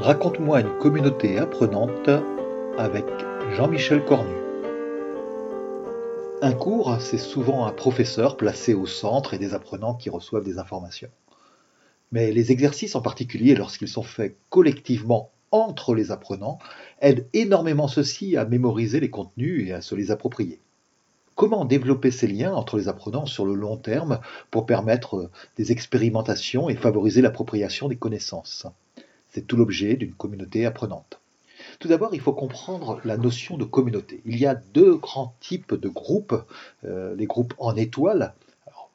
Raconte-moi une communauté apprenante avec Jean-Michel Cornu. Un cours, c'est souvent un professeur placé au centre et des apprenants qui reçoivent des informations. Mais les exercices en particulier, lorsqu'ils sont faits collectivement entre les apprenants, aident énormément ceux-ci à mémoriser les contenus et à se les approprier. Comment développer ces liens entre les apprenants sur le long terme pour permettre des expérimentations et favoriser l'appropriation des connaissances? C'est tout l'objet d'une communauté apprenante. Tout d'abord, il faut comprendre la notion de communauté. Il y a deux grands types de groupes, euh, les groupes en étoiles,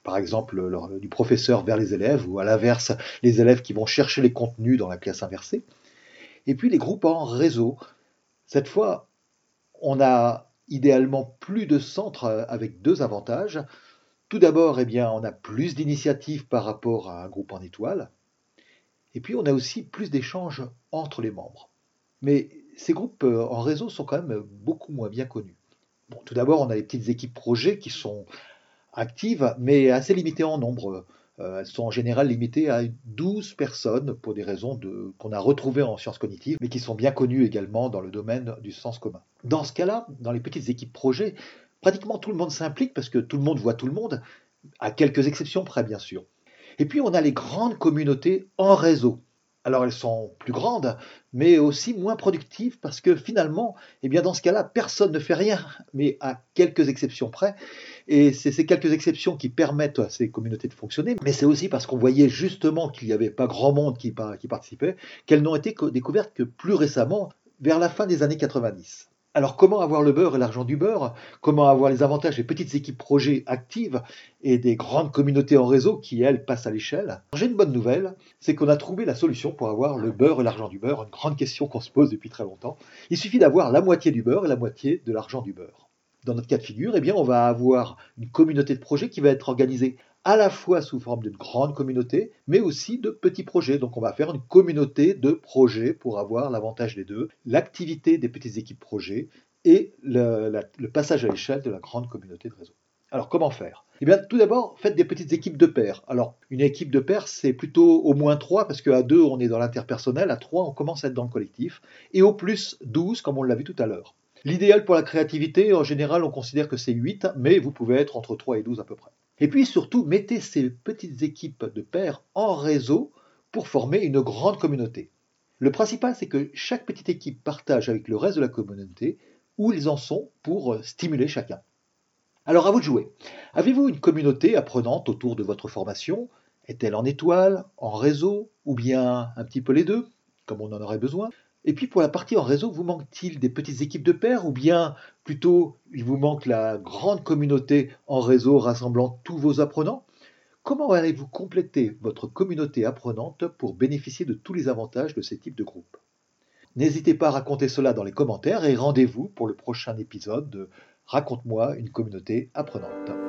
par exemple du professeur vers les élèves, ou à l'inverse, les élèves qui vont chercher les contenus dans la classe inversée, et puis les groupes en réseau. Cette fois, on a idéalement plus de centres euh, avec deux avantages. Tout d'abord, eh on a plus d'initiatives par rapport à un groupe en étoile. Et puis, on a aussi plus d'échanges entre les membres. Mais ces groupes euh, en réseau sont quand même beaucoup moins bien connus. Tout d'abord, on a les petites équipes projets qui sont actives, mais assez limitées en nombre. Euh, elles sont en général limitées à 12 personnes pour des raisons qu'on a retrouvées en sciences cognitives, mais qui sont bien connues également dans le domaine du sens commun. Dans ce cas-là, dans les petites équipes projets, pratiquement tout le monde s'implique parce que tout le monde voit tout le monde, à quelques exceptions près bien sûr. Et puis on a les grandes communautés en réseau. Alors elles sont plus grandes, mais aussi moins productives parce que finalement, eh bien dans ce cas-là, personne ne fait rien, mais à quelques exceptions près. Et c'est ces quelques exceptions qui permettent à ces communautés de fonctionner, mais c'est aussi parce qu'on voyait justement qu'il n'y avait pas grand monde qui, qui participait, qu'elles n'ont été découvertes que plus récemment, vers la fin des années 90. Alors comment avoir le beurre et l'argent du beurre? Comment avoir les avantages des petites équipes projets actives et des grandes communautés en réseau qui, elles, passent à l'échelle? J'ai une bonne nouvelle, c'est qu'on a trouvé la solution pour avoir le beurre et l'argent du beurre, une grande question qu'on se pose depuis très longtemps. Il suffit d'avoir la moitié du beurre et la moitié de l'argent du beurre. Dans notre cas de figure, eh on va avoir une communauté de projets qui va être organisée à la fois sous forme d'une grande communauté, mais aussi de petits projets. Donc on va faire une communauté de projets pour avoir l'avantage des deux, l'activité des petites équipes projets et le, passage à l'échelle de la grande communauté de réseau. Alors comment faire? Eh bien tout d'abord, faites des petites équipes de pairs. Alors une équipe de pairs, c'est plutôt au moins 3 parce qu'à 2 on est dans l'interpersonnel, à 3 on commence à être dans le collectif, et au plus 12 comme on l'a vu tout à l'heure. L'idéal pour la créativité, en général on considère que c'est 8, mais vous pouvez être entre 3 et 12 à peu près. Et puis surtout, mettez ces petites équipes de pairs en réseau pour former une grande communauté. Le principal, c'est que chaque petite équipe partage avec le reste de la communauté où ils en sont pour stimuler chacun. Alors à vous de jouer. Avez-vous une communauté apprenante autour de votre formation? Est-elle en étoile, en réseau, ou bien un petit peu les deux, comme on en aurait besoin. Et puis pour la partie en réseau, vous manque-t-il des petites équipes de pairs ou bien plutôt il vous manque la grande communauté en réseau rassemblant tous vos apprenants? Comment allez-vous compléter votre communauté apprenante pour bénéficier de tous les avantages de ces types de groupes? N'hésitez pas à raconter cela dans les commentaires et rendez-vous pour le prochain épisode de Raconte-moi une communauté apprenante.